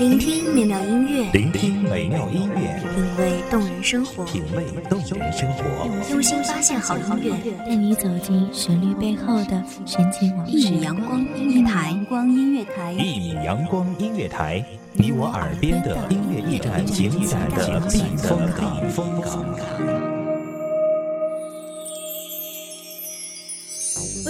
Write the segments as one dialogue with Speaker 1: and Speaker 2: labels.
Speaker 1: 聆听美妙音乐，
Speaker 2: 聆听美妙音乐，
Speaker 1: 品味动人生活，
Speaker 2: 品味动人生活，
Speaker 1: 用心发现好音乐，
Speaker 3: 带你走进旋律背后的神奇往事。
Speaker 1: 一米阳光音乐台，
Speaker 3: 阳光音乐台，
Speaker 2: 一米阳光音乐台，你我耳边的音乐驿站，精彩的避风港，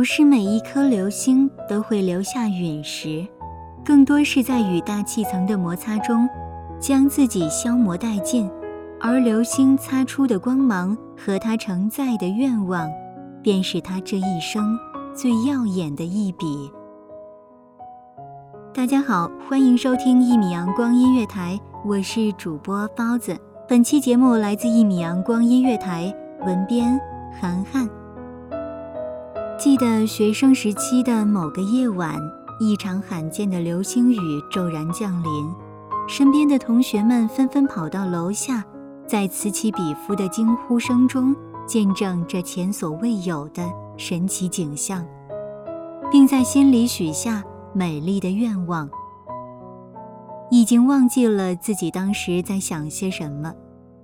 Speaker 3: 不是每一颗流星都会留下陨石，更多是在与大气层的摩擦中，将自己消磨殆尽。而流星擦出的光芒和它承载的愿望，便是他这一生最耀眼的一笔。大家好，欢迎收听一米阳光音乐台，我是主播包子。本期节目来自一米阳光音乐台，文编涵涵。记得学生时期的某个夜晚，一场罕见的流星雨骤然降临，身边的同学们纷纷跑到楼下，在此起彼伏的惊呼声中，见证这前所未有的神奇景象，并在心里许下美丽的愿望。已经忘记了自己当时在想些什么，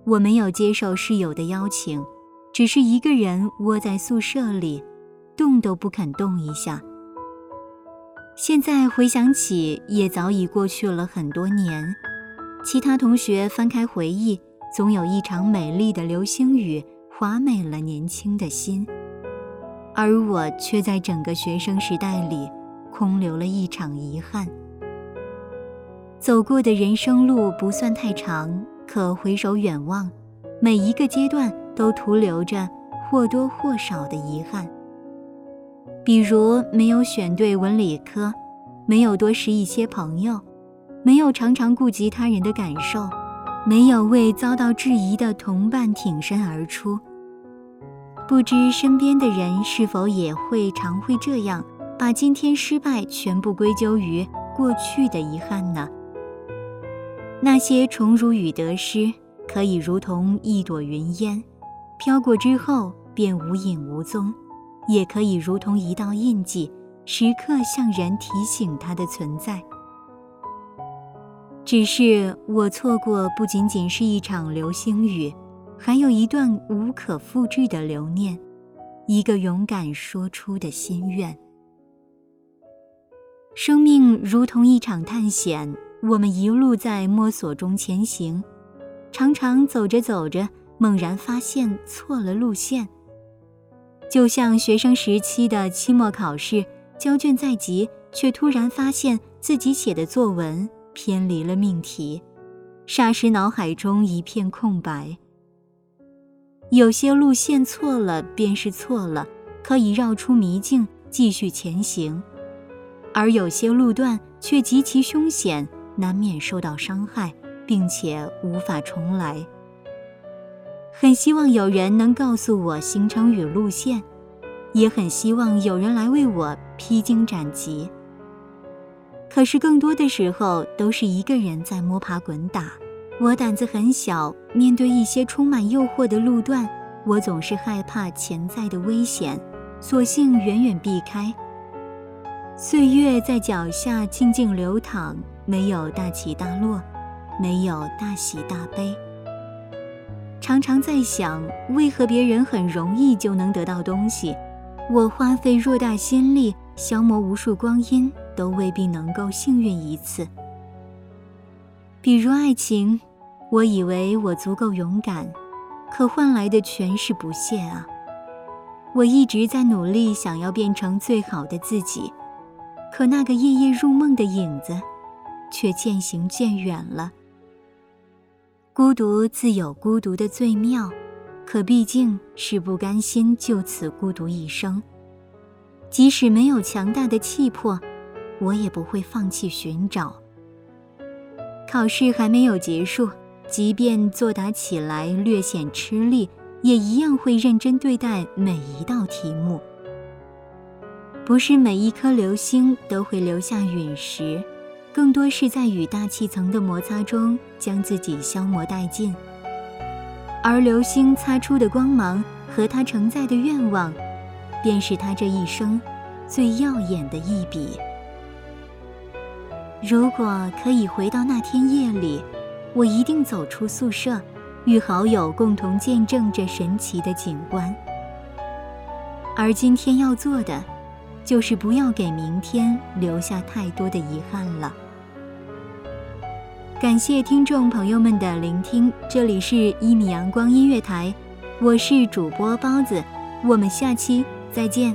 Speaker 3: 我没有接受室友的邀请，只是一个人窝在宿舍里。动都不肯动一下。现在回想起，也早已过去了很多年。其他同学翻开回忆，总有一场美丽的流星雨，华美了年轻的心。而我却在整个学生时代里，空留了一场遗憾。走过的人生路不算太长，可回首远望，每一个阶段都徒留着或多或少的遗憾。比如没有选对文理科，没有多识一些朋友，没有常常顾及他人的感受，没有为遭到质疑的同伴挺身而出。不知身边的人是否也会常会这样，把今天失败全部归咎于过去的遗憾呢？那些宠辱与得失，可以如同一朵云烟，飘过之后便无影无踪。也可以如同一道印记，时刻向人提醒它的存在。只是我错过，不仅仅是一场流星雨，还有一段无可复制的留念，一个勇敢说出的心愿。生命如同一场探险，我们一路在摸索中前行，常常走着走着，猛然发现错了路线。就像学生时期的期末考试，交卷在即，却突然发现自己写的作文偏离了命题，霎时脑海中一片空白。有些路线错了便是错了，可以绕出迷境继续前行；而有些路段却极其凶险，难免受到伤害，并且无法重来。很希望有人能告诉我行程与路线，也很希望有人来为我披荆斩棘。可是更多的时候都是一个人在摸爬滚打。我胆子很小，面对一些充满诱惑的路段，我总是害怕潜在的危险，索性远远避开。岁月在脚下静静流淌，没有大起大落，没有大喜大悲。常常在想，为何别人很容易就能得到东西，我花费偌大心力，消磨无数光阴，都未必能够幸运一次。比如爱情，我以为我足够勇敢，可换来的全是不屑啊！我一直在努力，想要变成最好的自己，可那个夜夜入梦的影子，却渐行渐远了。孤独自有孤独的最妙，可毕竟是不甘心就此孤独一生。即使没有强大的气魄，我也不会放弃寻找。考试还没有结束，即便作答起来略显吃力，也一样会认真对待每一道题目。不是每一颗流星都会留下陨石，更多是在与大气层的摩擦中将自己消磨殆尽。而流星擦出的光芒和它承载的愿望。便是他这一生最耀眼的一笔。如果可以回到那天夜里，我一定走出宿舍，与好友共同见证这神奇的景观。而今天要做的，就是不要给明天留下太多的遗憾了。感谢听众朋友们的聆听，这里是《一米阳光音乐台》，我是主播包子，我们下期。再见。